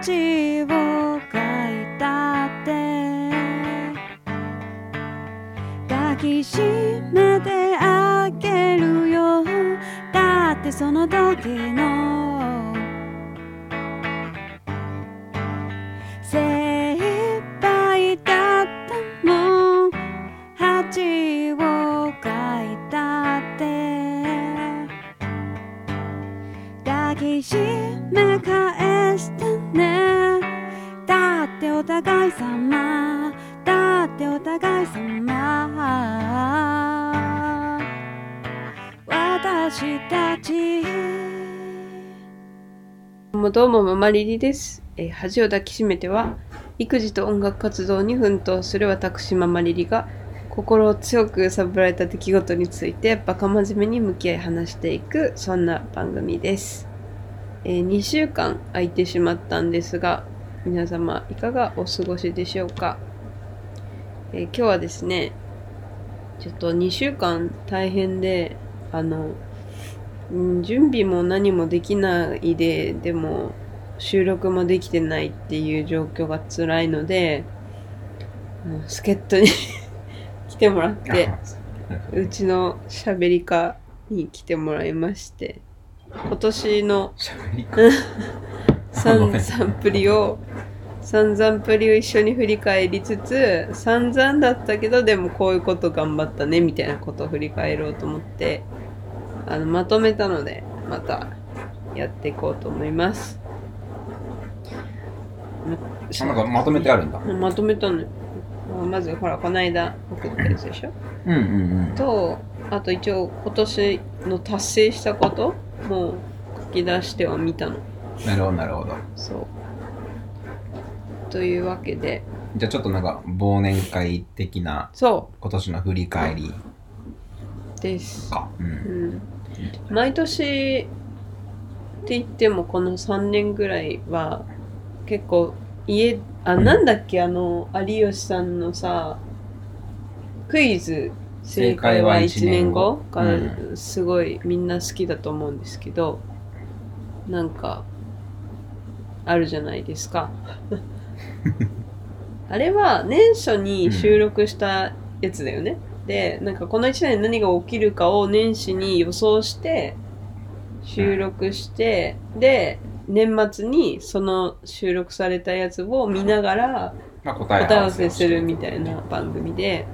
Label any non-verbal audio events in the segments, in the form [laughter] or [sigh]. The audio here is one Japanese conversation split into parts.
恥をかいたって抱きしめてあげるよ。だってその時の精一杯だったもん。恥をかいたって。抱きしめ互い様。だってお互い様。私たち。どうもどうもママリリです、え恥を抱きしめては育児と音楽活動に奮闘する私ママリリが心を強く揺さぶられた出来事についてバカ真面目に向き合い話していくそんな番組です、え2週間空いてしまったんですが皆様いかがお過ごしでしょうか、えー今日はですねちょっと2週間大変であのうん準備も何もできないででも収録もできてないっていう状況が辛いのでもう助っ人に [laughs] 来てもらってうちの喋り家に来てもらいまして今年の喋り散々プリを散々プリを一緒に振り返りつつ散々だったけどでもこういうこと頑張ったねみたいなことを振り返ろうと思ってあのまとめたのでまたやっていこうと思いますあなんかまとめてあるんだ。まとめたのよまずほらこの間送ったやつでしょ？うんうんとあと一応今年の達成したことも書き出してはみたのうん。なるほどなるほど。そう。というわけで。じゃあちょっとなんか忘年会的なそ今年の振り返り。うです。か。う。うん。ん毎年って言ってもこの3年ぐらいは結構家あなんだっけ？あの有吉さんのさクイズ正解は1年後がうすごいみんな好きだと思うんですけどなんかあるじゃないですか。[laughs] あれは年初に収録したやつだよね、でなんかこの1年何が起きるかを年始に予想して収録して、で年末にその収録されたやつを見ながらまあ答え合合わせするみたいな番組で、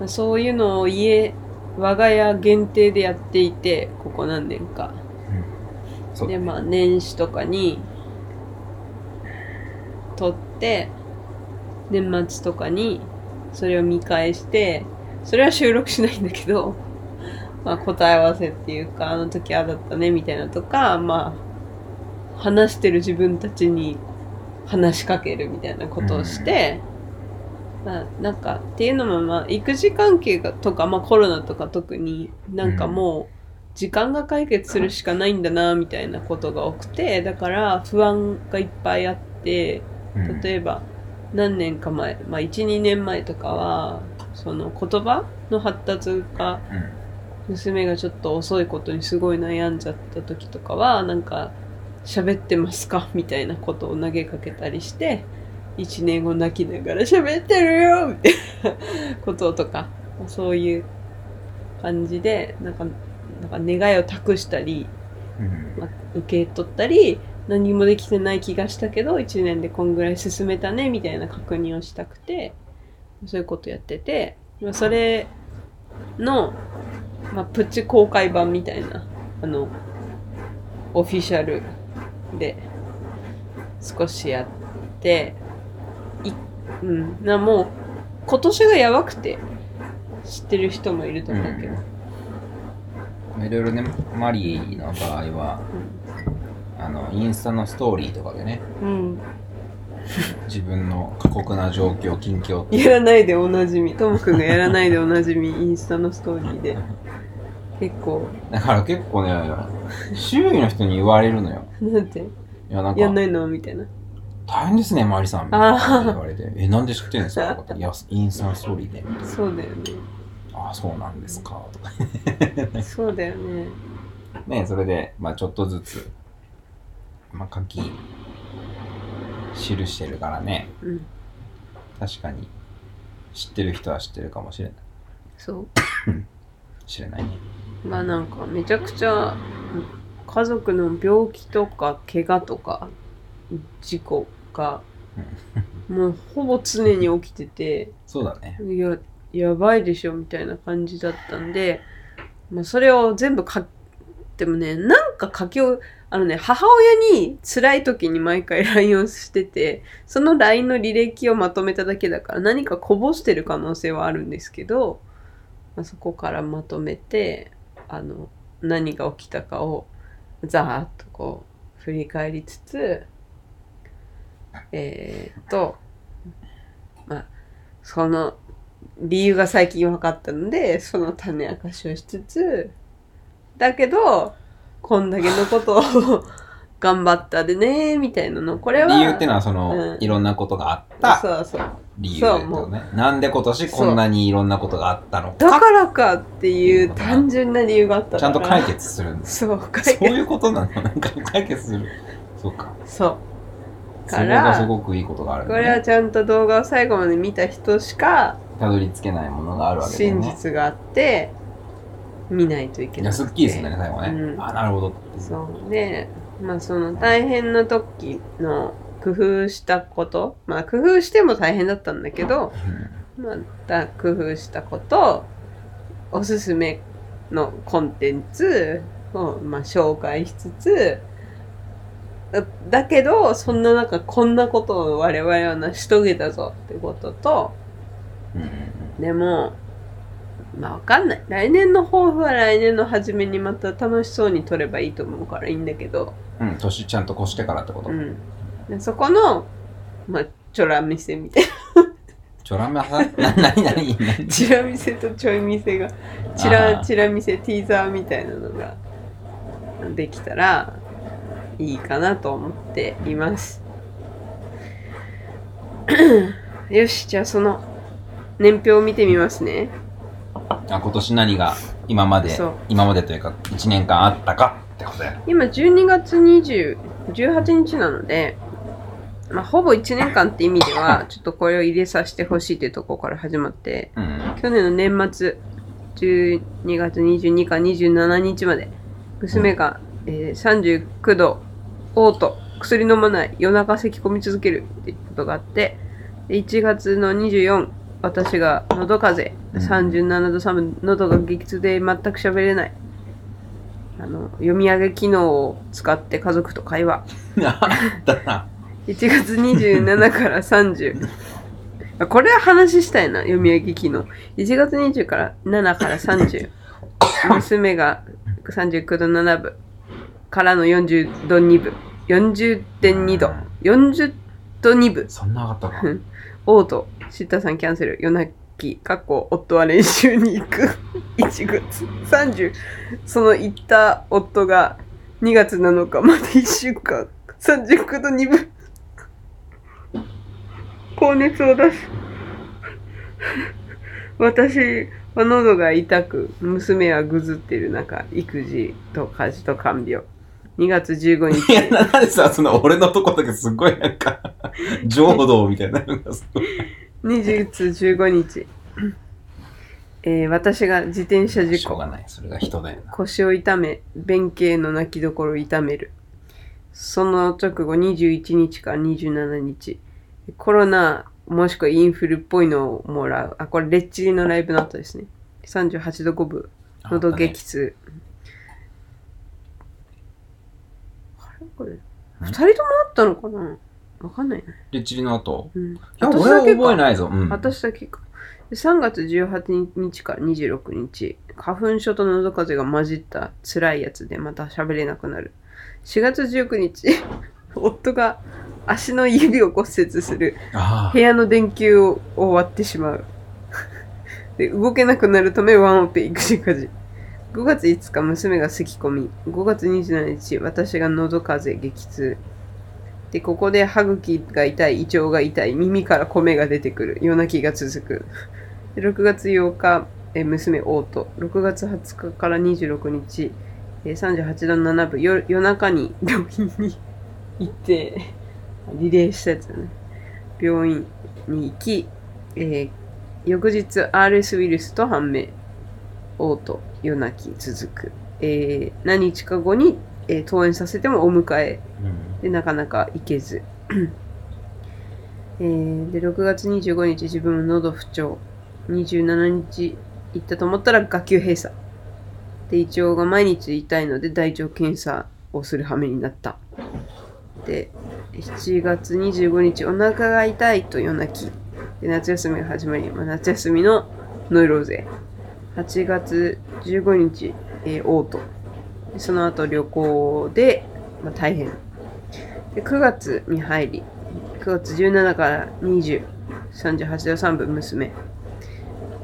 まあそういうのを家我が家限定でやっていてここ何年かそうでまあ年始とかに撮って年末とかにそれを見返してそれは収録しないんだけど、[laughs] まあ、答え合わせっていうかあの時ああだったねみたいなとかまあ話してる自分たちに話しかけるみたいなことをして、まあなんかっていうのもまあ育児関係がとか、まあ、コロナとか特になんかもう時間が解決するしかないんだなみたいなことが多くてだから不安がいっぱいあってうん。例えば何年か前、まあ、12年前とかはその言葉の発達が娘がちょっと遅いことにすごい悩んじゃった時とかはなんか喋ってますか？みたいなことを投げかけたりして1年後泣きながら喋ってるよ！みたいなこととかそういう感じでなんかなんか願いを託したり、うん。うんまあ、受け取ったり何もできてない気がしたけど1年でこんぐらい進めたねみたいな確認をしたくてそういうことやっててまあそれの、まあ、プチ公開版みたいなあのオフィシャルで少しやっていうんなもう今年がやばくて知ってる人もいると思うけど、まあいろいろねマリーの場合はあのインスタのストーリーとかでねうん、自分の過酷な状況近況やらないでおなじみ。ともくんがやらないでおなじみインスタのストーリーで。結構。だから結構ね周囲の人に言われるのよ。なんて？いやなんかやんないの？みたいな。大変ですねマリさん。みたいな言われて。えなんで知ってるんですか？[laughs] いやインスタのストーリーで。そうだよねああそうなんですかとか [laughs] そうだよねねそれでまあちょっとずつまあ書き記してるからね。うん確かに、知ってる人は知ってるかもしれない。そう [coughs] 知れないね。まあなんかめちゃくちゃ家族の病気とか怪我とか事故がもうほぼ常に起きてて [laughs] そうだね。いややばいでしょみたいな感じだったんで、まあ、それを全部書でもねなんか書きをあのね母親に辛い時に毎回 LINE をしててその LINE の履歴をまとめただけだから何かこぼしてる可能性はあるんですけど、まあ、そこからまとめてあの何が起きたかをざーっとこう振り返りつつえーっとまあその理由が最近分かったのでその種明かしをしつつだけどこんだけのことを [laughs] 頑張ったでねみたいなのこれは理由ってのは、その、うんいろんなことがあったそうそう理由ってことね。なんで今年こんなにいろんなことがあったのか？だからかっていう単純な理由があったちゃんと解決するんです。そう解決そういうことなの？[laughs] なんか解決する？そうか。そうそれがすごくいいことがあるんこだね。れはちゃんと動画を最後まで見た人しかたどり着けないものがあるわけだよ真ね。実があって見ないといけないすっきりするんだね、最後ね。うんあ、なるほど。そうでまあその大変な時の工夫したことまあ工夫しても大変だったんだけどまあだ工夫したことおすすめのコンテンツを、まあ、紹介しつつだだけどそんな中こんなことを我々は成し遂げたぞってこととうんうんでもまあわかんない。来年の抱負は来年の初めにまた楽しそうに撮ればいいと思うからいいんだけど。うん。うん、年ちゃんと越してからってこと。うん。でそこのまあちょら見せみたいちょらめは、な、なにな見せとちょい見せがチラチラ見せティーザーみたいなのができたらいいかなと思っています。よしじゃあその年表を見てみますねあ、今年何が今までそう、今までというか、1年間あったか？ってことだよ。今12月20 18日なので、まあ、ほぼ1年間って意味では [laughs] ちょっとこれを入れさせてほしいっていうところから始まってうん。去年の年末12月22か27日まで娘が、えー39度嘔吐薬飲まない夜中咳込み続けるっていうことがあってで1月の24私が喉風邪。うん。37度3分喉が激痛で全く喋れない。あの読み上げ機能を使って家族と会話。あったな。1月27から30あ [laughs] これは話したいな読み上げ機能。1月20から7から30 [laughs] 娘が39度7分。からの40度2分。40.2度。40度2分。そんな上がったか。オートシッタさんキャンセル夜泣きかっこ夫は練習に行く。1月30その行った夫が2月7日まで1週間39度2分高熱を出す。私は喉が痛く娘はぐずってる中育児と家事と看病。2月15日いや、なんでさ、その俺のとこだけすごいなんか、浄土みたいな。2月15日、えー私が自転車事故。しょうがない。それが人だよな。腰を痛め弁慶の泣きどころを痛める。その直後21日から27日。コロナもしくはインフルっぽいのをもらう。あこれレッチリのライブの後ですね。38度5分。喉激痛。あれ？これ2人ともあったのかな？わかんないね、レッチリの後。うん、いや、俺は覚えないぞ。うん。私だけか。で3月18日から26日、花粉症と喉風邪が混じった辛いやつでまた喋れなくなる。4月19日、[laughs] 夫が足の指を骨折する。あ部屋の電球を割ってしまう。[laughs] で動けなくなるためワンオペ育児家事。5月5日、娘が咳き込み。5月27日、私が喉風邪激痛。で、ここで歯茎が痛い、胃腸が痛い、耳から米が出てくる、夜泣きが続く。6月8日、え娘、嘔吐。6月20日から26日、え38度7分夜、中に病院に [laughs] 行って、リレーしたやつだね。病院に行き、えー翌日 RS ウイルスと判明。嘔吐、夜泣き続く。えー何日か後に、えー登園させてもお迎え。うんで、なかなか行けず。えーで、6月25日自分の喉不調。27日行ったと思ったら学級閉鎖。で、胃腸が毎日痛いので大腸検査をする羽目になった。で、7月25日お腹が痛いと夜泣き。で、夏休みが始まり、まあ、夏休みのノイローゼ。8月15日、えー、嘔吐。でその後旅行で、まあ、大変。で9月に入り、9月17から20、38度3分娘。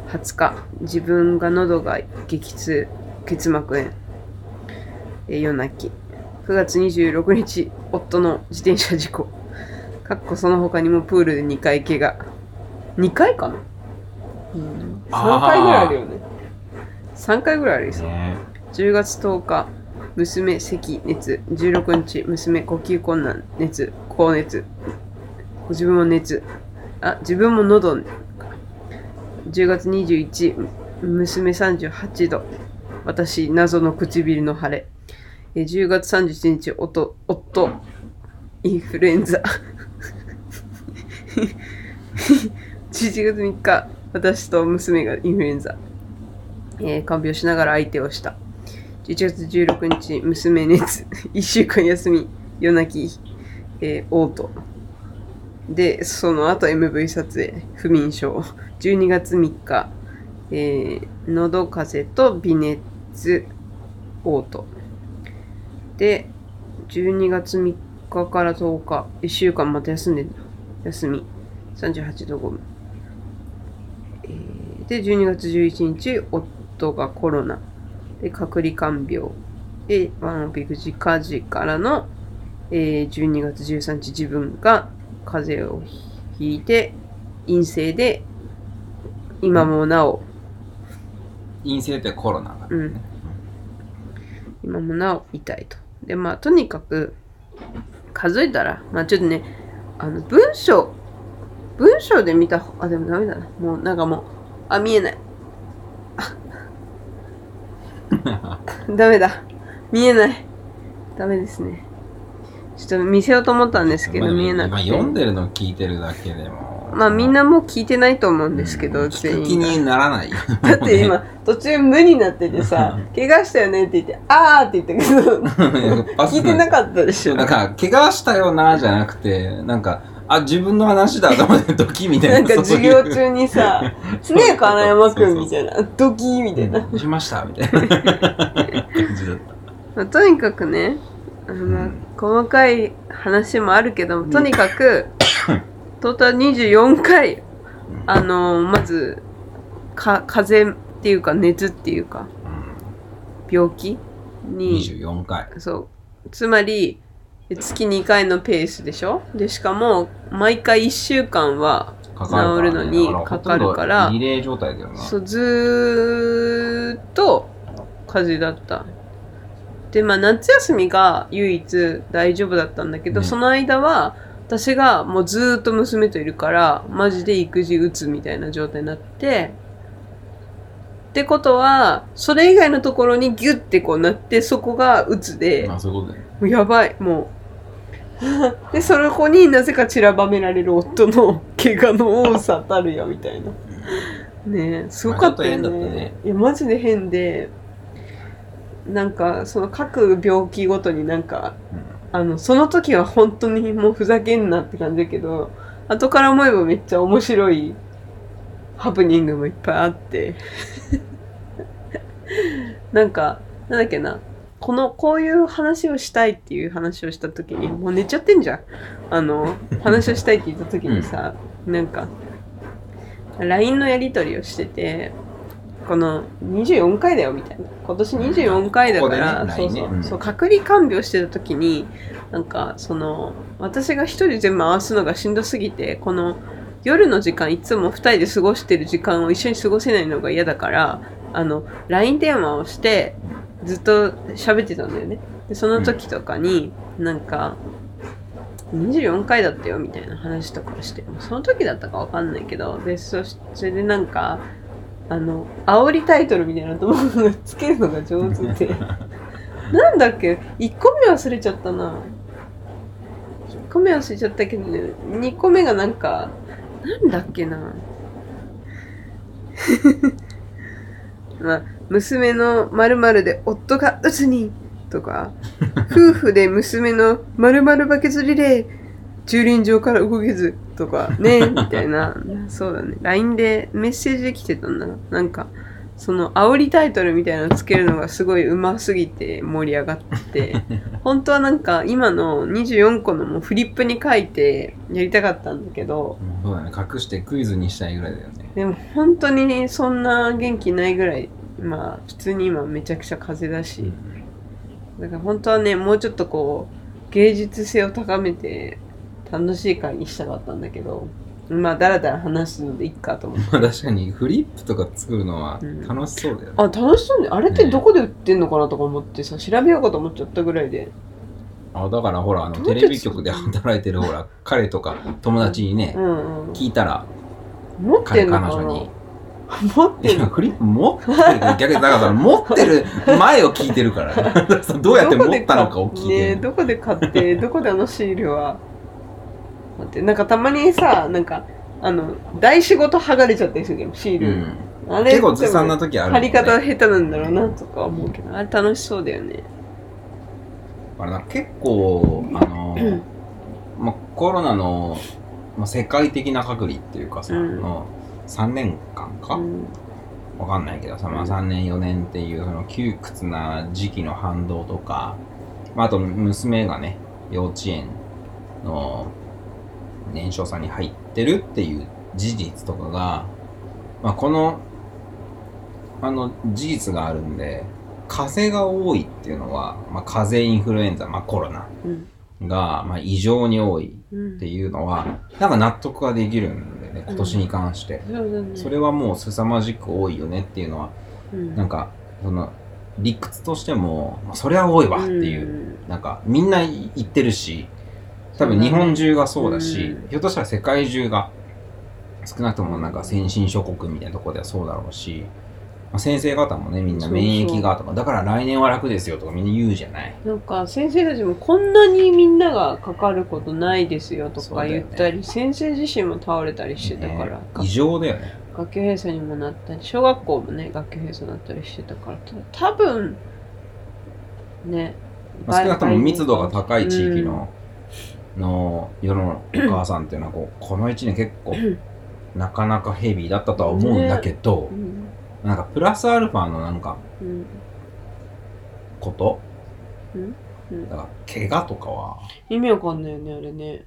20日、自分が喉が激痛、結膜炎。えー夜泣き。9月26日、夫の自転車事故。かっこその他にもプールで2回怪我。2回かな？うん。3回ぐらいあるよね。3回ぐらいあるよ。ね10月10日、娘、咳、熱。16日、娘、呼吸困難、熱、高熱。自分も熱。あ、自分も喉。10月21、娘38度。私、謎の唇の腫れ。10月31日、夫、夫、インフルエンザ。11月3日、私と娘がインフルエンザ。えー看病しながら相手をした。11月16日、娘熱。1週間休み、夜泣き、えー、嘔吐。で、その後 MV 撮影、不眠症。12月3日、えー喉風邪と微熱、嘔吐。で、12月3日から10日、1週間また休んで。休み。38度5分。えーで、12月11日、夫がコロナ。で、隔離看病。で、ワンオピクジ火事からの、えー12月13日、自分が風邪をひいて、陰性で、今もなお、陰性ってコロナが、ねうん今もなお痛いと。で、まあ、とにかく、数えたら、まあ、ちょっとね、あの、文章、文章で見た、あ、でもダメだな。もう、なんかもう、あ、見えない。あ [laughs] ダメだ。見えない。ダメですね。ちょっと見せようと思ったんですけど、まあ見えなくて。今読んでるの聞いてるだけでも。まあ、みんなもう聞いてないと思うんですけど、全員がにならないよ。[laughs] だって今、途中無になっててさ、怪我したよねって言って、あーって言ったけど、[laughs] 聞いてなかったでしょ。なんか、怪我したよな、じゃなくて、なんか、あ、自分の話だと思って、ドキみたいな。なんか授業中にさ、ねえ、金山くんみたいな。な、ドキーみたいな。しましたみたいな感じだった。[laughs] まあ、とにかくね、あのまあ細かい話もあるけど、とにかく、トータル24回、あのまず、か、風邪っていうか、熱っていうか、病気うん、に、24回。そう。つまり、月2回のペースでしょ？で、しかも、毎回1週間は治るのにかかるからリレー状態だよね。そう、ずーっと風邪だった。で、まあ、夏休みが唯一大丈夫だったんだけど、ねその間は、私がもうずーっと娘といるから、マジで育児うつみたいな状態になって、ってことは、それ以外のところにギュッてこうなって、そこがうつで、まあ、そういうことだよね。もうやばい、もう。で、それこになぜか散らばめられる夫の怪我の多さたるや、みたいな。ねえ、すごかったよね。まねいや、マジで変で、なんか、その各病気ごとになんか、あの、その時は本当にもうふざけんなって感じだけど、後から思えばめっちゃ面白いハプニングもいっぱいあって。[laughs] なんか、なんだっけな。この、こういう話をしたいっていう話をした時に、もう寝ちゃってんじゃん。あの、話をしたいって言った時にさ、なんか、LINE のやり取りをしてて、この24回だよみたいな。今年24回だから、ねそうそう、うん。そう、隔離看病してた時に、なんか、その、私が一人全部回すのがしんどすぎて、この、夜の時間いつも二人で過ごしてる時間を一緒に過ごせないのが嫌だから、あの、LINE 電話をして、ずっと喋ってたんだよね。で、その時とかに、なんか、24回だったよみたいな話とかして、その時だったかわかんないけど、で、そしそれでなんか、あの、煽りタイトルみたいなところがつけるのが上手で、[laughs] なんだっけ ?1 個目忘れちゃったな。1個目忘れちゃったけどね、2個目がなんか、なんだっけな。[laughs] まあ、娘の〇〇で夫が鬱にとか、夫婦で娘の〇〇バケツリレー、駐輪場から動けずとかね、みたいな、そうだね。LINE でメッセージで来てたんだな。なんか、その煽りタイトルみたいなのつけるのがすごい上手すぎて盛り上がって、本当はなんか今の24個のもフリップに書いてやりたかったんだけど、そうだね。隠してクイズにしたいぐらいだよね。でも本当にそんな元気ないぐらい、まあ普通に今めちゃくちゃ風邪だし、だから本当はね、もうちょっとこう、芸術性を高めて楽しい会にしたかったんだけど、まあだらだら話すのでいいかと思って。ま [laughs] あ確かにフリップとか作るのはうん楽しそうだよね。あ、楽しそうね。あれってどこで売ってんのかなとか思ってさ、調べようかと思っちゃったぐらいで。あだからほら、あのテレビ局で働いてるほら、彼とか友達にねう、んうん。聞いたら、持って彼んのかな？彼女に。持っていや、んのフリップ持ってる逆に、だから持ってる前を聞いてるから。[laughs] どうやって持ったのかを聞いてる。ねどこで買って、[laughs] どこであのシールは。待って、なんかたまにさ、なんか、あの、台仕事剥がれちゃったりするけど、シール。うん。あれ結構ずさんな時あるも貼り方下手なんだろうなとか思うけど、あれ楽しそうだよね。あれな結構、あの、[clears throat] まあ、コロナの、まあ、世界的な隔離っていうかさ、うんの3年間か、うん。わかんないけどさ、まあ、3年4年っていうその窮屈な時期の反動とか、まあ、あと娘がね幼稚園の年少さんに入ってるっていう事実とかが、まあ、このあの事実があるんで風邪が多いっていうのは、まあ、風邪インフルエンザ、まあ、コロナうんが、まあ、異常に多いうんっていうのはなんか納得ができるんでね今年に関して。そうだねそれはもう凄まじく多いよねっていうのはうん。なんかその理屈としてもまあそれは多いわっていう、なんかみんな言ってるし多分日本中がそうだし、うん。ひょっとしたら世界中が少なくともなんか先進諸国みたいなところではそうだろうし、まあ、先生方もねみんな免疫がとかだから来年は楽ですよとかみんな言うじゃない。なんか先生たちもこんなにみんながかかることないですよとか言ったり、先生自身も倒れたりしてたから、ね異常だよね。学級閉鎖にもなったり小学校もね学級閉鎖になったりしてたからた多分ねまあ少なくとも密度が高い地域の、の世のお母さんっていうのはこうこの1年結構なかなかヘビーだったとは思うんだけど、うんなんかプラスアルファのなんかうんこと？うん。うん。だから怪我とかは？意味わかんないよねあれね。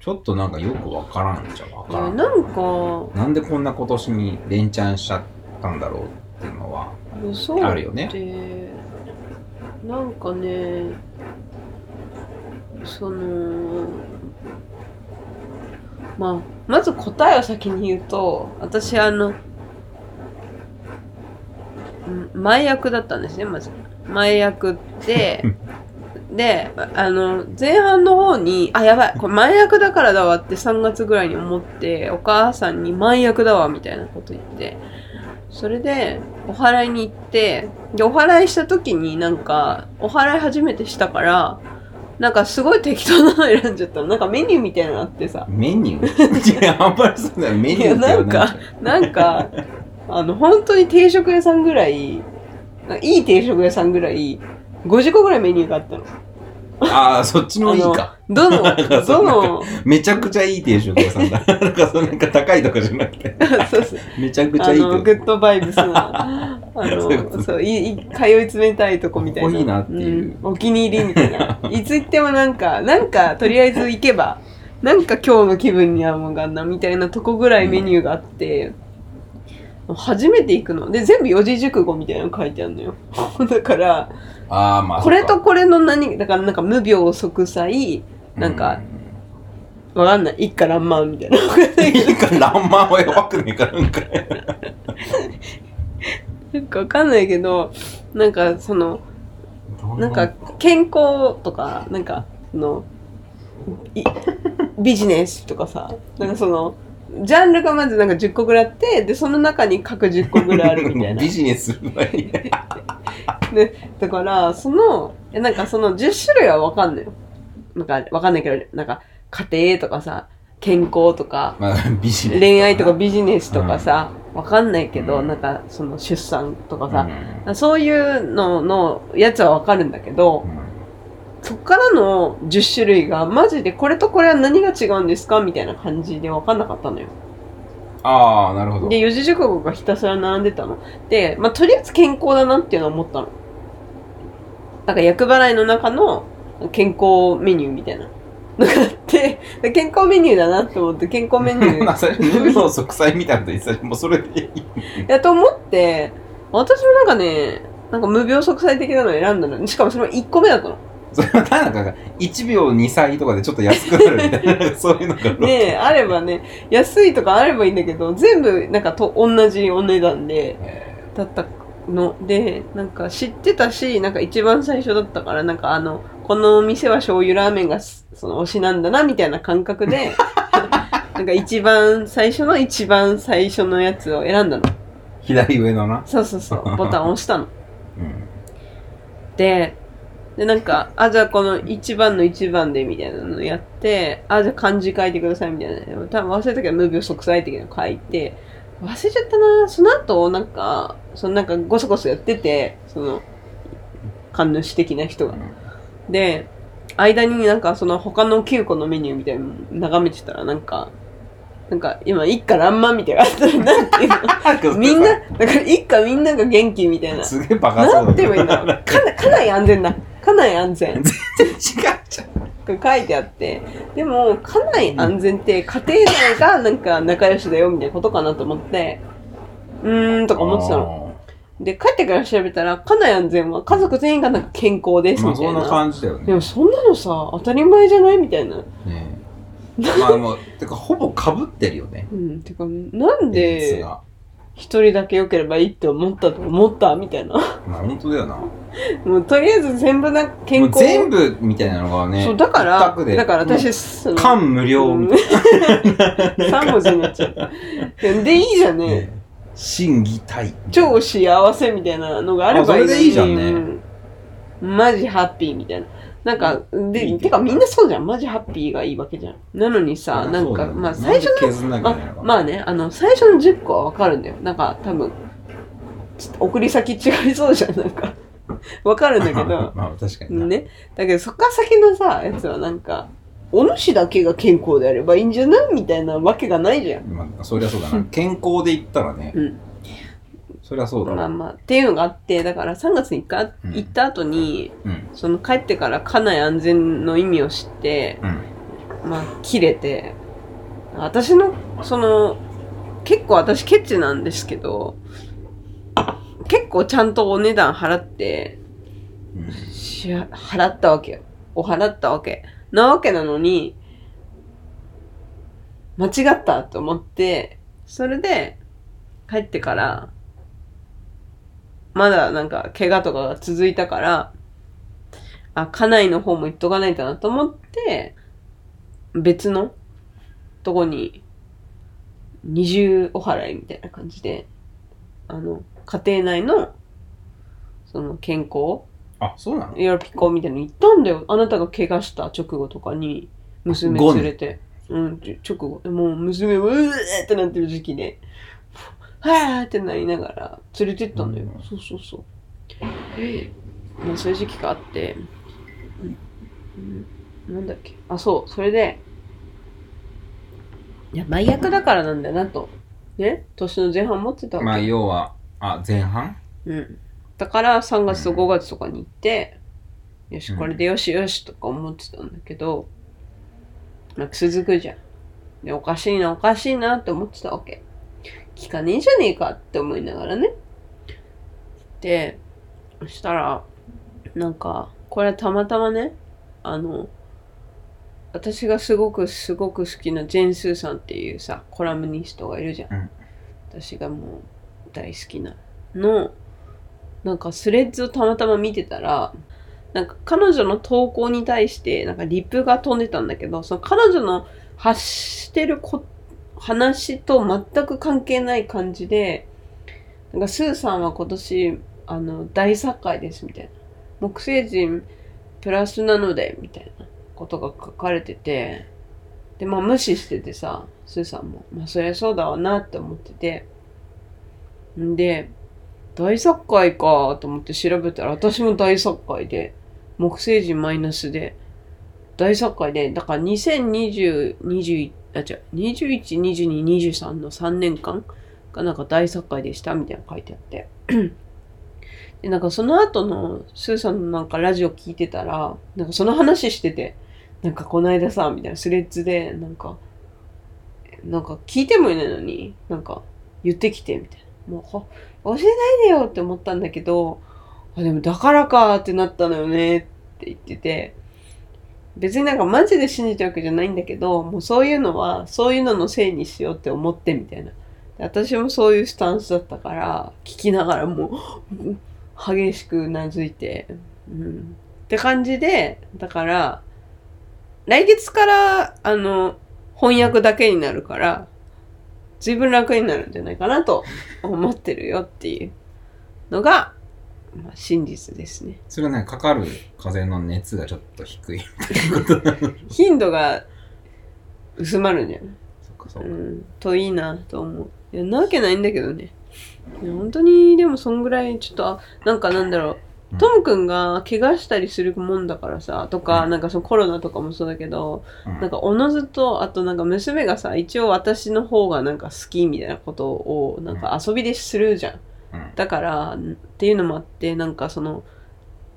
ちょっとなんかよくわからんじゃわいからん。やなんかなんでこんな今年に連チャンしちゃったんだろうっていうのはあるよね。でなんかねそのまあまず答えを先に言うと私あのん前役だったんですねまず。前役でであの前半の方にあやばいこれ前役だからだわって3月ぐらいに思ってお母さんに前役だわみたいなこと言ってそれでお祓いに行ってでお祓いした時になんかお祓い初めてしたからなんかすごい適当なの選んじゃったの。なんかメニューみたいなのあってさ。メニュー？[laughs] いやあんまりそうだよメニューってなん。なんかあの本当に定食屋さんぐらいいい定食屋さんぐらい50個ぐらいメニューがあったの。ああそっちのいいか。どの [laughs] どのめちゃくちゃいい定食屋さんだ。[laughs] なんかそのなんか高いとかじゃなくて。そうそう。めちゃくちゃあいいグッドバイブスなあのそういい通い詰めたいとこみたいな。ここいいなっていう。うん。お気に入りみたいな。[laughs] いつ行ってもなんかなんかとりあえず行けばなんか今日の気分に合うもんがあんなみたいなとこぐらいメニューがあって、初めて行くの。で全部四字熟語みたいなの書いてあるのよ。だからああまあこれとこれの何だからなんか無病息災なんかわかんない。一家爛漫みたいな。うんいいかランマンはやばくねえかなん。かなんかわかんないけどなんかそのなんか健康とかなんかそのいビジネスとかさ、なんかその、ジャンルがまずなんか10個ぐらいあって、で、その中に各10個ぐらいあるみたいな [laughs] ビ。ジネスする場合にで、だから、その、えなんかその10種類はわかんないよ。なんか、わかんないけど、なんか、家庭とかさ、健康とか、まあ。恋愛とかビジネスとかさ、わかんないけど、うんなんか、その出産とかうんさ、そういうののやつはわかるんだけどう、んそっからの10種類が、マジでこれとこれは何が違うんですかみたいな感じでわかんなかったのよ。ああ、なるほど。で、四字熟語がひたすら並んでたの。で、まあ、とりあえず健康だなっていうのは思ったの。なんか、厄払いの中の健康メニューみたいなのがあって、で健康メニューだなって思って、健康メニュ [laughs] まあ、ー。それ、無病息災みたいなこと言ってたらもうそれでいい。いや、と思って、私もなんかね、なんか無病息災的なのを選んだの。しかもそれは1個目だったの。それはなんか、1秒2歳とかでちょっと安くなるみたいな、[laughs] そういうのが。ねえ、あればね、安いとかあればいいんだけど、全部なんかと同じお値段で、えだったのでなんか知ってたしなんか一番最初だったからなんかあのこのお店は醤油ラーメンがすその推しなんだなみたいな感覚で [laughs] なんか一番最初の一番最初のやつを選んだのー左上のな。そうそうそうボタンを押したのうん。ででなんかあじゃあこの一番の一番でみたいなのやってあじゃあ漢字書いてくださいみたいな。多分忘れたけど無病息災的なの書いて忘れちゃったな。その後なんかそのなんかゴソゴソやっててその神主的な人が。で間になんかその他の9個のメニューみたいなの眺めてたらなんかなんか今一家乱漫みたいな [laughs] なんていうの？みんなだか。ら一家みんなが元気みたいな。すげえバカそうだなんて言えばいいんだろう。かな、かなり安全だ。かなり安全。[laughs] 違うじゃん。書いてあって。でも、かなり安全って家庭内がなんか仲良しだよみたいなことかなと思って、うーんとか思ってたの。で、帰ってから調べたら、かなり安全は家族全員がなんか健康ですまあ、そんなみたいな。感じだよね。でもそんなのさ、当たり前じゃないみたいな。ねまあ、もう、てか、ほぼ被ってるよね。うん。てか、なんで一人だけ良ければいいって思ったと思ったみたいな。まあ、本当だよな。[laughs] もうとりあえず全部な健もう康。全部みたいなのがね。そう、だから一択、でだから私、その感無量みたい3 [laughs] 文字になっちゃう。で、いいじゃんな。ね。ね心技体。超幸せみたいなのがあればいいのにあそれでいいじゃんねうんマジハッピーみたいな。なんか、で、てかみんなそうじゃん。マジハッピーがいいわけじゃん。なのにさ、なんか、まあ最初の、のまあ、まあね、あの、最初の10個はわかるんだよ。なんか、多分、ち送り先違いそうじゃん。なんか、[laughs] わかるんだけど、[laughs] まあ、確かにな。ね。だけど、そっから先のさ、やつはなんか、お主だけが健康であればいいんじゃない？みたいなわけがないじゃん。まあ、そりゃそうだな。健康で言ったらね、うん。そりゃそうだわ。まあまあ、っていうのがあって、だから3月に一回うん行った後に、うん。その帰ってから家内安全の意味を知って、うん。まあ、切れて、私の、その、結構私ケチなんですけど、結構ちゃんとお値段払って、うんし払ったわけよ。お払ったわけ。なわけなのに、間違ったと思って、それで、帰ってから、まだなんか怪我とかが続いたから、あ、家内の方も行っとかないとなと思って、別のとこに、二重お払いみたいな感じで、あの、家庭内の、その健康あ、そうなの？エアピコみたいなの行ったんだよ。あなたが怪我した直後とかに、娘連れて。うん、直後。もう娘は、うーってなってる時期で、はーってなりながら連れてったんだよ。うんそうそうそう。まあそういう時期があって、うんうんなんだっけ。あ、そう、それで、いや、前役だからなんだよなと。ね？年の前半持ってたわけ。まあ、要は、あ、前半？うん。だから3月と5月とかに行って、よし、うんこれでよしよしとか思ってたんだけど、まあ、続くじゃん。で、おかしいな、おかしいなって思ってたわけ。聞かねえじゃねえかって思いながらね。で、そしたら、なんか、これはたまたまね、あの、私がすごくすごく好きなジェンスーさんっていうさ、コラムニストがいるじゃん。うん私がもう大好きなの、なんかスレッズをたまたま見てたら、なんか彼女の投稿に対して、なんかリプが飛んでたんだけど、その彼女の発してるこ話と全く関係ない感じで、なんかスーさんは今年、あの、大作会ですみたいな。木星人プラスなので、みたいなことが書かれてて、で、まあ無視しててさ、スーさんも、まあそりゃそうだわなって思ってて、んで、大作会かと思って調べたら、私も大作会で、木星人マイナスで、大作会で、だから2020、21、あ、違う、21、22、23の3年間がなんか大作会でしたみたいなの書いてあって。[clears throat] で、なんかその後のスーさんのなんかラジオ聞いてたら、なんかその話してて、なんかこの間さ、みたいなスレッズで、なんか、なんか聞いてもいないのに、なんか言ってきて、みたいな。もう、教えないでよって思ったんだけど、あ、でもだからかってなったのよねって言ってて、別になんかマジで信じてるわけじゃないんだけど、もうそういうのは、そういうののせいにしようって思ってみたいな。私もそういうスタンスだったから、聞きながらもう、[laughs] 激しくうなずいて、うん。って感じで、だから、来月から、あの、翻訳だけになるから、随分楽になるんじゃないかなと思ってるよっていうのが、まあ、真実ですね。それはね、かかる風邪の熱がちょっと低い。[laughs] 頻度が薄まるんじゃないそっかそううか。ん、といいなと思う。いや、なわけないんだけどね。いや本当に、でもそんぐらい、ちょっと、あなんかなんだろう、うんトムくんが怪我したりするもんだからさ、とか、うんなんかそのコロナとかもそうだけど、うんなんかおのずと、あとなんか娘がさ、一応私の方がなんか好きみたいなことを、なんか遊びでするじゃん。うんだから、っていうのもあって、なんかその、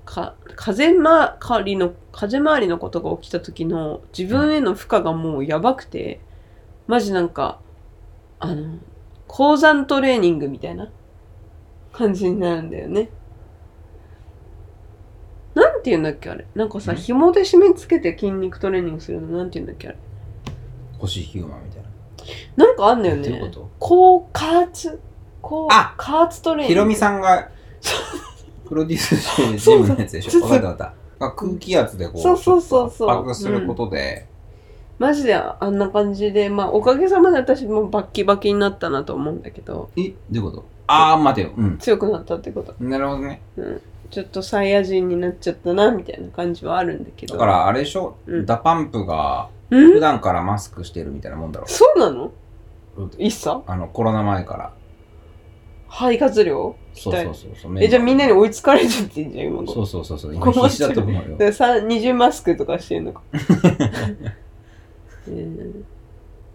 か、風回りの、風回りのことが起きた時の自分への負荷がもうやばくて、マジなんか、あの、高山トレーニングみたいな感じになるんだよね。なんて言うんだっけあれ？なんかさ、ん紐で締め付けて筋肉トレーニングするの？なんて言うんだっけあれ？星ヒューマンみたいな。なんかあんだよね。どういうこと？高加圧、高あ加圧トレーニング。ヒロミさんがプロデュースしてるジムのやつでしょ？わかったわかった。あ空気圧でこう、そうそうそうそうすることで、マジであんな感じで、まあおかげさまで私もバッキバキになったなと思うんだけど、え、どういうこと？あー、待てよ。うん。強くなったってこと。なるほどね。うん。ちょっとサイヤ人になっちゃったな、みたいな感じはあるんだけど。だから、あれでしょ、うん DA PUMP がうん？普段からマスクしてるみたいなもんだろそうなの？あの、コロナ前から。肺活量？そうそうそうそう。え、じゃあみんなにに追いつかれちゃってんじゃん、今頃。そうそうそうそう。今必死だと思うよ。でさ二重マスクとかしてんのか。う [laughs] ん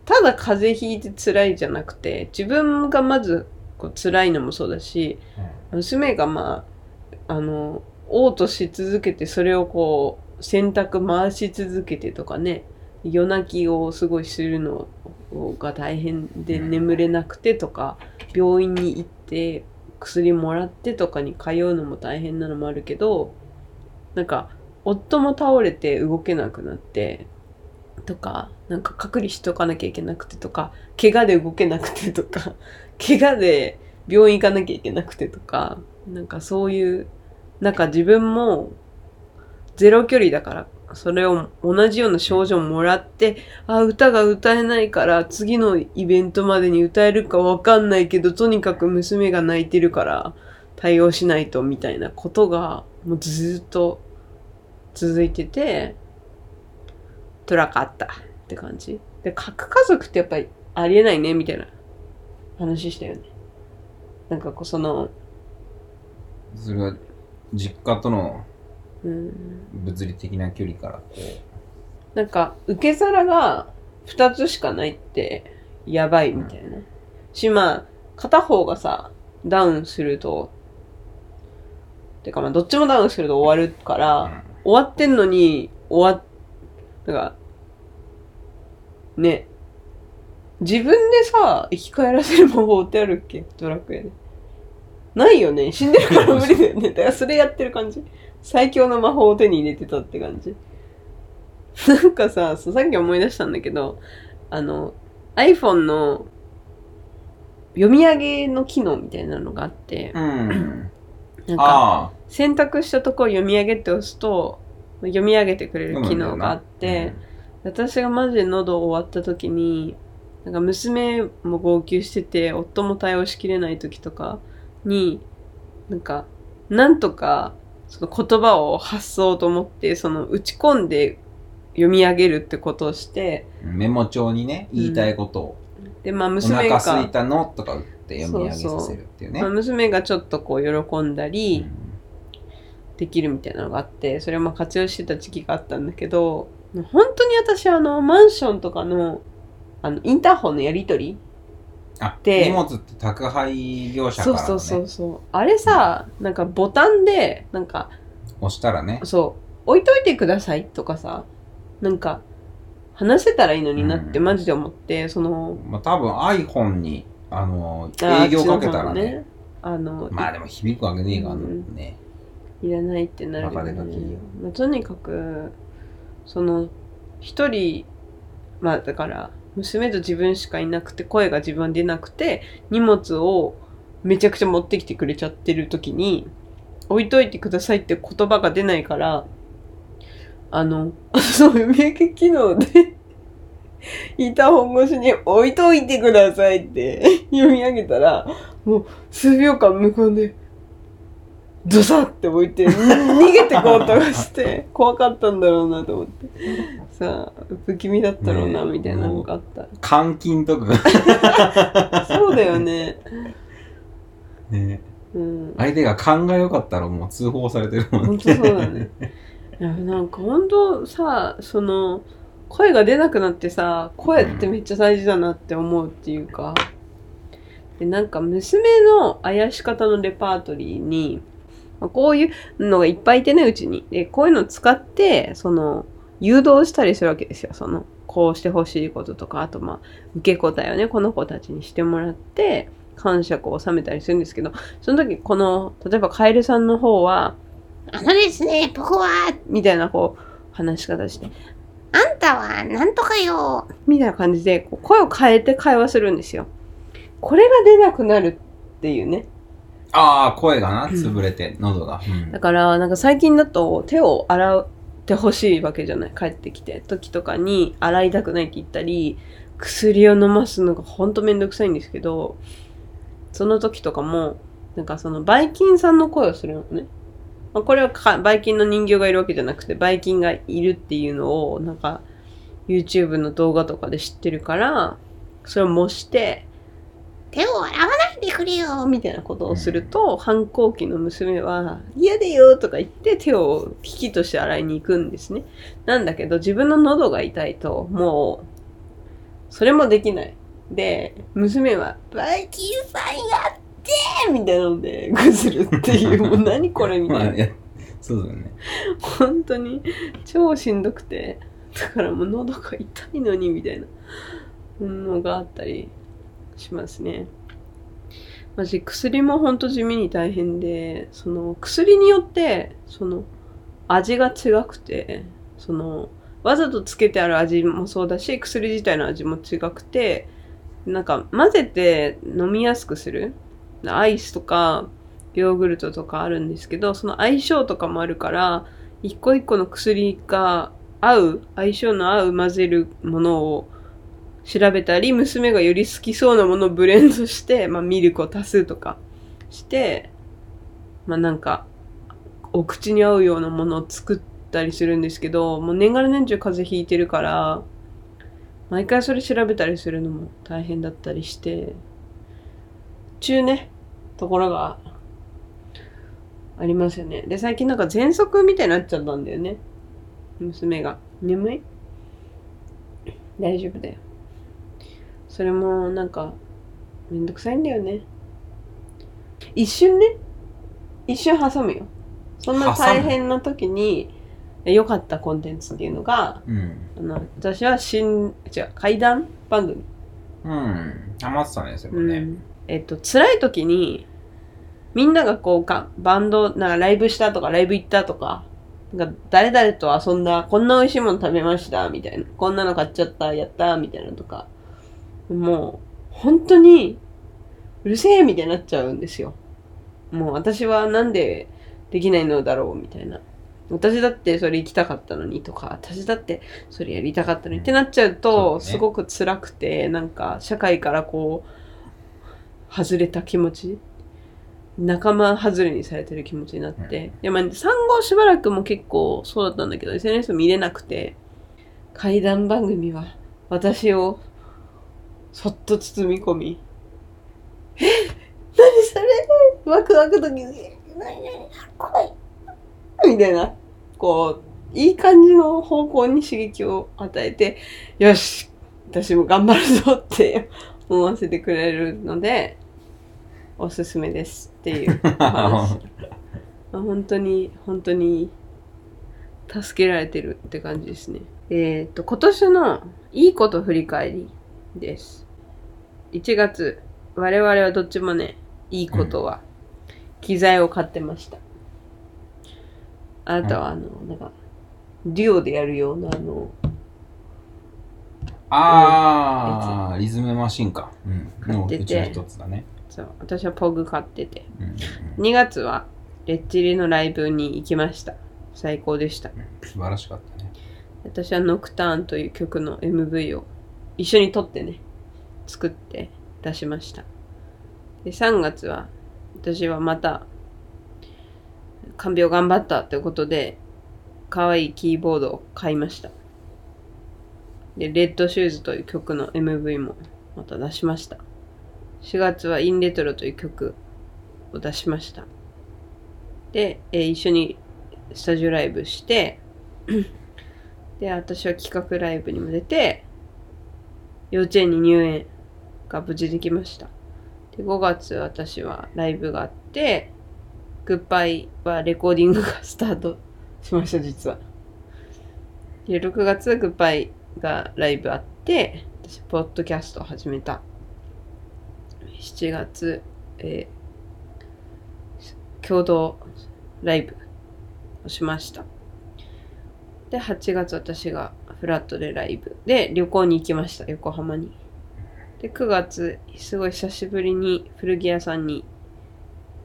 ただ風邪ひいて辛いじゃなくて、自分がまずこう辛いのもそうだし、娘がまあ、あの、嘔吐し続けて、それをこう、洗濯回し続けてとかね、夜泣きをすごいするのが大変でうん眠れなくてとか、病院に行って薬もらってとかに通うのも大変なのもあるけど、なんか、夫も倒れて動けなくなって、とか、なんか隔離しとかなきゃいけなくてとか、怪我で動けなくてとか、[laughs] 怪我で病院行かなきゃいけなくてとか、なんかそういう、なんか自分もゼロ距離だから、それを同じような症状もらって、あ、歌が歌えないから次のイベントまでに歌えるかわかんないけど、とにかく娘が泣いてるから対応しないとみたいなことがもうずっと続いてて、辛かったって感じ。で、核家族ってやっぱりありえないねみたいな話したよね。なんかこうその、それは、実家とのうん、物理的な距離からこなんか受け皿が2つしかないってやばいみたいな。し、まあ、片方がさ、ダウンすると、てかまあどっちもダウンすると終わるかう、ら、うん終わってんのに、終わっ、なんか、ね、自分でさ、生き返らせる魔法ってあるっけ？ドラクエで。ないよね？死んでるから無理だよね。[laughs] だからそれやってる感じ。最強の魔法を手に入れてたって感じ。なんかさ、さっき思い出したんだけど、あの、iPhone の読み上げの機能みたいなのがあって、うん。なんか、あ選択したところ読み上げって押すと、読み上げてくれる機能があって、私がマジで喉終わった時に、なんか娘も号泣してて、夫も対応しきれない時とかに、なんか、なんとか、その言葉を発そうと思って、その打ち込んで読み上げるってことをして、うんメモ帳にね、言いたいことを、で、まあお娘が、腹すいたのとか打って読み上げさせるっていうね。まあ、娘がちょっとこう喜んだり、うん。できるみたいなのがあって、それをまあ活用してた時期があったんだけど、本当に私あの、マンションとかの、あの、インターホンのやりとりあ、で荷物って宅配業者かそうらの、ね、そうそうそう。あれさ、なんかボタンで、なんか、押したらね、そう、置いといてくださいとかさ、なんか、話せたらいいのになってうん。マジで思って、その、まあ、多分 iPhone に、あの、あ営業かけたらあっちの方ね、あの、まあでも響くわけねえがうん。ね。いらないってなるよね。まあとにかく、その、一人、まあだから、娘と自分しかいなくて、声が自分出なくて、荷物をめちゃくちゃ持ってきてくれちゃってる時に、置いといてくださいって言葉が出ないから、あの、[laughs] そう、読み上げ機能で、インターホン越しに置いといてくださいって読み上げたら、もう数秒間向こうで、ドサって置いて、に逃げてこうとかして、[laughs] 怖かったんだろうなと思って。さあ、不気味だったろうな、みたいなのがあった。監禁とかがそうだよね。ね、うん。相手が勘が良かったらもう通報されてるもん本当そうだね。いや、なんか本当さ、その、声が出なくなってさ、声ってめっちゃ大事だなって思うっていうか。で、なんか娘のあやし方のレパートリーに、まあこういうのがいっぱいいてね、うちに。で、こういうのを使って、その、誘導したりするわけですよ。その、こうしてほしいこととか、あとまあ、受け答えをね、この子たちにしてもらって、感触を収めたりするんですけど、その時、この、例えばカエルさんの方は、あのですね、僕は、みたいなこう、話し方して、あんたはなんとかよ、みたいな感じで、こう声を変えて会話するんですよ。これが出なくなるっていうね。ああ、声がな、潰れて、喉が。うんだから、なんか最近だと手を洗ってほしいわけじゃない。帰ってきて。時とかに洗いたくないって言ったり、薬を飲ますのがほんとめんどくさいんですけど、その時とかも、なんかそのバイキンさんの声をするのね。まあ、これはかバイキンの人形がいるわけじゃなくて、バイキンがいるっていうのを、なんか、YouTube の動画とかで知ってるから、それを模して、手を洗わないでくれよみたいなことをすると、反抗期の娘は、嫌だよとか言って手を危機として洗いに行くんですね。なんだけど、自分の喉が痛いと、もう、それもできない。で、娘は、バイキンさんやってみたいなので、ぐずるっていう、[laughs] もう何これみたいなまあ、。いやそうだよね。本当に超しんどくてだからもう喉が痛いのにみたいなのがあったりしますね。マジ薬も本当地味に大変でその薬によってその味が違くてそのわざとつけてある味もそうだし薬自体の味も違くてなんか混ぜて飲みやすくする。アイスとかヨーグルトとかあるんですけど、その相性とかもあるから、一個一個の薬が合う、相性の合う混ぜるものを調べたり、娘がより好きそうなものをブレンドして、まあミルクを足すとかして、まあなんか、お口に合うようなものを作ったりするんですけど、もう年がら年中風邪ひいてるから、毎回それ調べたりするのも大変だったりして、中ね、ところがありますよね。で、最近なんか喘息みたいになっちゃったんだよね。娘が。眠い？大丈夫だよ。それもなんか、めんどくさいんだよね。一瞬ね、一瞬挟むよ。そんな大変な時に、良かったコンテンツっていうのが、うん。あの、私は新、違う、怪談番組。うん。ハマってたね、それもね。うん、えっと、辛い時に、みんながこうか、バンド、なんかライブしたとか、ライブ行ったとか、なんか誰々と遊んだ、こんな美味しいもの食べました、みたいな。こんなの買っちゃった、やった、みたいなとか。もう、本当に、うるせえ、みたいになっちゃうんですよ。もう私はなんで、できないのだろうみたいな。私だってそれ行きたかったのにとか、私だってそれやりたかったのにってなっちゃうと、すごく辛くて、なんか社会からこう、外れた気持ち仲間外れにされてる気持ちになって。うんいや、まあ、産後しばらくも結構そうだったんだけど、SNS 見れなくて、怪談番組は私をそっと包み込み、え何それ？ワクワクドキドキ。何何怖い。みたいな、こう、いい感じの方向に刺激を与えて、よし私も頑張るぞって [laughs] 思わせてくれるので、おすすめですっていうお [laughs] 話。まあ本当に、本当に、助けられてるって感じですね。えっ、と、今年のいいこと振り返りです。1月、我々はどっちもね、いいことは、機材を買ってました。あなたは、あの、なんか、デュオでやるような、あの、ああ、リズムマシンか。うん。の買っててうちの一つだね。そう、私はポグ買ってて。うん。2月は、レッチリのライブに行きました。最高でした。素晴らしかったね。私はノクターンという曲の MV を一緒に撮ってね、作って出しました。で、3月は、私はまた、看病頑張ったということで、可愛いキーボードを買いました。で、レッドシューズという曲の MV もまた出しました。4月はインレトロという曲を出しました。で、えー一緒にスタジオライブして、で、私は企画ライブにも出て、幼稚園に入園が無事できました。で、5月私はライブがあって、グッバイはレコーディングがスタートしました、実は。で、6月グッバイがライブあって、私、ポッドキャストを始めた。7月、えー共同ライブをしました。で、8月私がフラットでライブで旅行に行きました、横浜に。で、9月、すごい久しぶりに古着屋さんに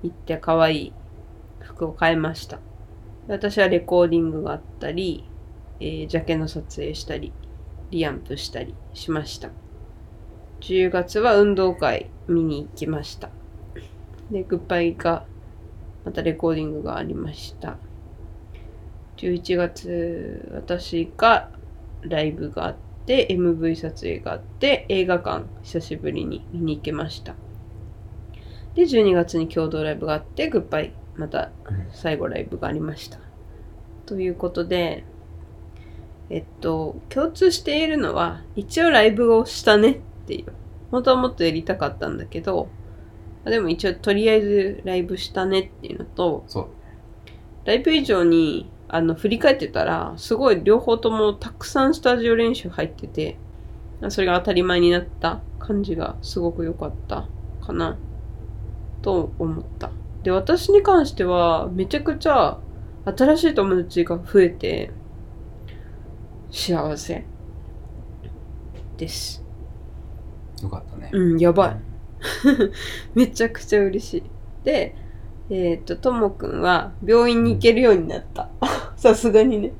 行って可愛い服を買いました。私はレコーディングがあったり、えージャケの撮影したり、リアンプしたりしました。10月は運動会見に行きました。で、グッバイが、またレコーディングがありました。11月、私がライブがあって、MV 撮影があって、映画館、久しぶりに見に行けました。で、12月に共同ライブがあって、グッバイ、また最後ライブがありました。ということで、えっと、共通しているのは、一応ライブをしたねっていう。本当はもっとやりたかったんだけど、あでも一応とりあえずライブしたねっていうのと。ライブ以上に、あの、振り返ってたら、すごい両方ともたくさんスタジオ練習入ってて、それが当たり前になった感じがすごく良かったかな、と思った。で、私に関しては、めちゃくちゃ新しい友達が増えて、幸せです。よかったね。うん、やばい。[laughs] めちゃくちゃ嬉しい。で、えっ、と、ともくんは病院に行けるようになった。[laughs] さすがにね。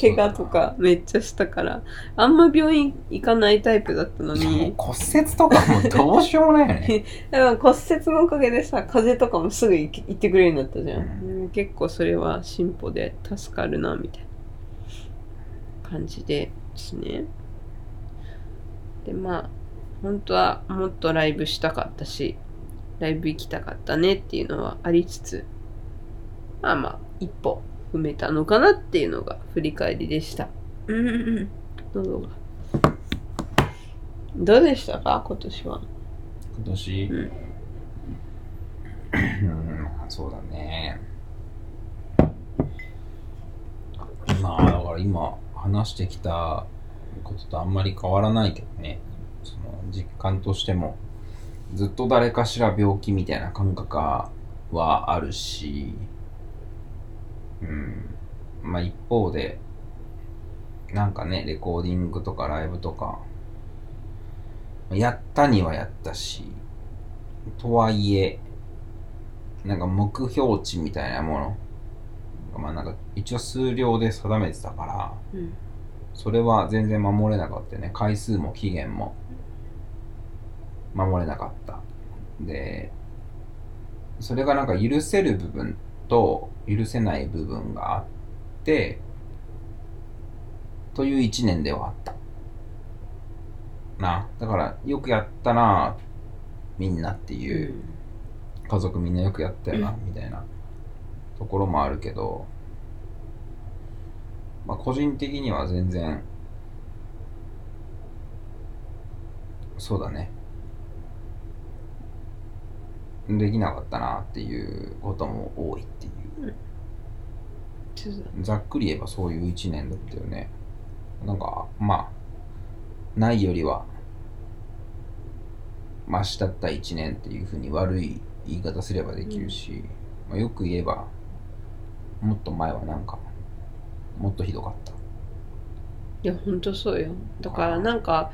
怪我とかめっちゃしたから。あんま病院行かないタイプだったのに。骨折とかもうどうしようもないよね。だから骨折のおかげでさ、風邪とかもすぐ行ってくれるようになったじゃん。うん結構それは進歩で助かるな、みたいな感じでですね。で、まあ、本当はもっとライブしたかったし、ライブ行きたかったねっていうのはありつつ、まあまあ、一歩踏めたのかなっていうのが振り返りでした。うんうん。どうでしたか？今年は。今年、うんうん、そうだね。まあ、だから今話してきたこととあんまり変わらないけどね。その実感としても、ずっと誰かしら病気みたいな感覚はあるし、うん。まあ一方で、なんかね、レコーディングとかライブとか、やったにはやったし、とはいえ、なんか目標値みたいなものかまあなんか一応数量で定めてたからうん。それは全然守れなかったよね。回数も期限も守れなかった。でそれがなんか許せる部分と許せない部分があってという一年ではあった。なだからよくやったなみんなっていう、家族みんなよくやったよな、みたいなところもあるけど、まあ個人的には全然、そうだね。できなかったなっていうことも多いっていう。そうだざっくり言えばそういう一年だったよね。なんか、まあ、ないよりは、マシだった一年っていうふうに悪い言い方すればできるし、まあ、よく言えば、もっと前はなんか、もっとひどかった。いやほんとそうよだからなんか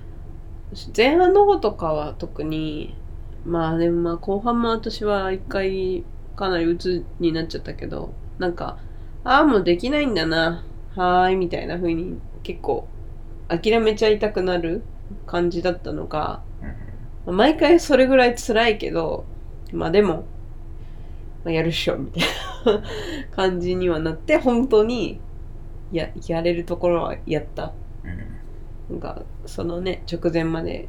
前半の方とかは特にまあでもまあ後半も私は一回かなり鬱になっちゃったけどなんかああもうできないんだな。はーいみたいな風に結構諦めちゃいたくなる感じだったのが毎回それぐらい辛いけどまあでも、まあ、やるっしょみたいな感じにはなって本当にややれるところはやった。うん。なんかそのね直前まで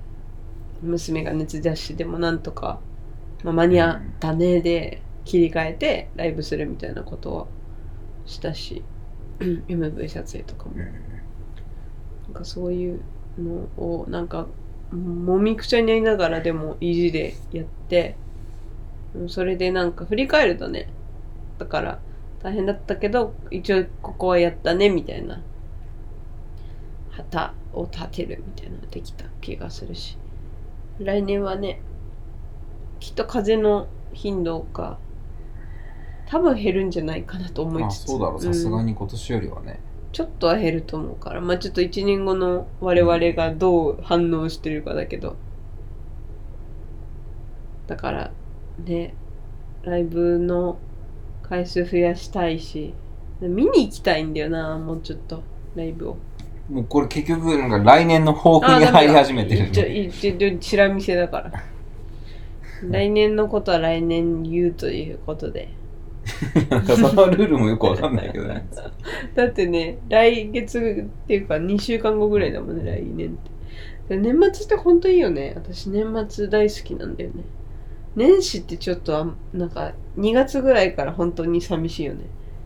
娘が熱出してでもなんとか、まあ、間に合ったねで切り替えてライブするみたいなことはしたし [clears throat] MV 撮影とかも。うん。なんかそういうのをなんかもみくちゃになりながらでも意地でやってうんそれでなんか振り返るとねだから大変だったけど一応ここはやったねみたいな旗を立てるみたいなのができた気がするし来年はねきっと風の頻度が多分減るんじゃないかなと思いまあつつそうだろう、さすがうんに今年よりはね。ちょっとは減ると思うから、まあちょっと1年後の我々がどう反応してるかだけど。だから、ね、ライブの回数増やしたいし、見に行きたいんだよな、もうちょっと、ライブを。もうこれ結局、なんか来年の抱負に入り始めてるちょ、いちょ、ちら見せだから。来年のことは来年言うということで。なんかそのルールもよくわかんないけどね。だってね、来月っていうか2週間後ぐらいだもんね、来年って。年末って本当いいよね。私年末大好きなんだよね。年始ってちょっと、なんか2月ぐらいから本当に寂しいよね。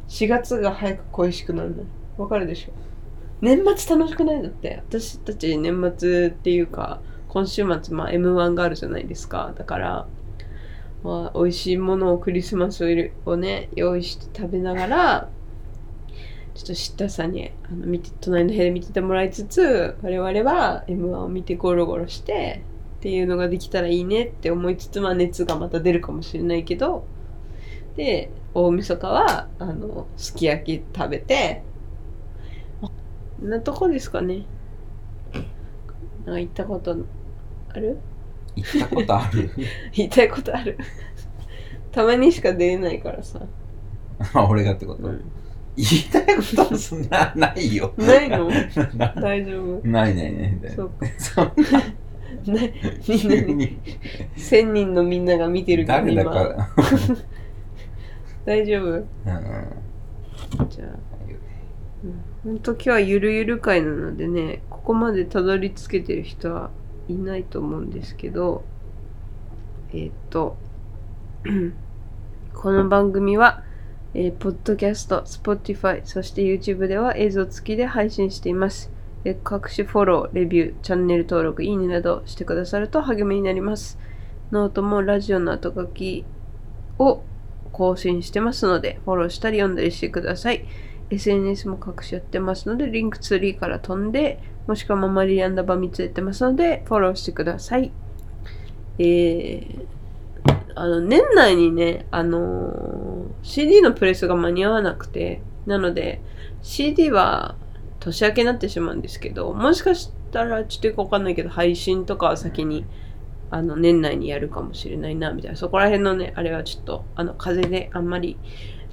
4月が早く恋しくなるの。わかるでしょ年末楽しくないだって。私たち年末っていうか、今週末、まあ M1 があるじゃないですか。だから、まあ、美味しいものをクリスマスをね、用意して食べながら、ちょっとシッターさにあの見て隣の部屋で見ててもらいつつ我々は M1 を見てゴロゴロしてっていうのができたらいいねって思いつつまあ熱がまた出るかもしれないけどで大晦日はあのすき焼き食べてなとこですかね。なんか行ったことある？行ったことある？[laughs] 言いたいことある。たまにしか出れないからさ、あ [laughs] 俺がってこと、うん。言いたいことはそんなないよ。ないの？な [laughs] 大丈夫？ないないない。そうそんな。みんなに。に千人のみんなが見てるけど誰だ今。か。大丈夫？うん。じゃあ、うん、ほんと今日はゆるゆる回なのでねここまでたどり着けてる人はいないと思うんですけどえーっと [clears throat] この番組は、えーポッドキャスト、Spotify、そして YouTube では映像付きで配信しています。え各種フォロー、レビュー、チャンネル登録、いいねなどしてくださると励みになります。ノートもラジオの後書きを更新してますので、フォローしたり読んだりしてください。SNS も各種やってますので、 Linktree から飛んで、もしくはママリアンダバー3つやってますので、フォローしてください。えー、あの、年内にね、あのー CD のプレスが間に合わなくて、なので、CD は年明けになってしまうんですけど、もしかしたらちょっとよくわかんないけど、配信とかは先に、あの、年内にやるかもしれないな、みたいな。そこら辺のね、あれはちょっと、あの、風であんまり、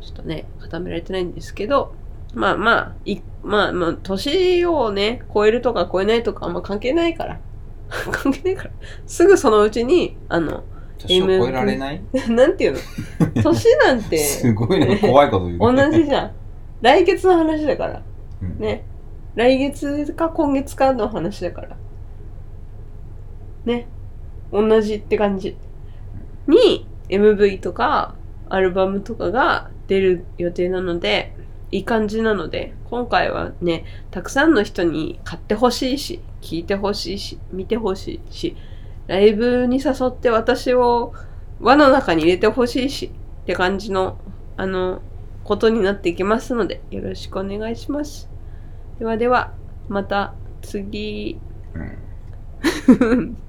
ちょっとね、固められてないんですけど、まあまあ、い、まあまあ、年をね、超えるとか超えないとかあんま関係ないから。[laughs] 関係ないから。すぐそのうちに、あの、年を超えられない？[laughs] なんていうの？年なんて、すごいね、[laughs] 怖いこと言う、同じじゃん。来月の話だから。うんね。来月か今月かの話だから。ね。同じって感じ。に、MV とか、アルバムとかが出る予定なので、いい感じなので、今回はね、たくさんの人に買ってほしいし、聞いてほしいし、見てほしいし、ライブに誘って私を輪の中に入れてほしいし、って感じの、あの、ことになっていきますので、よろしくお願いします。ではでは、また次。うん [laughs]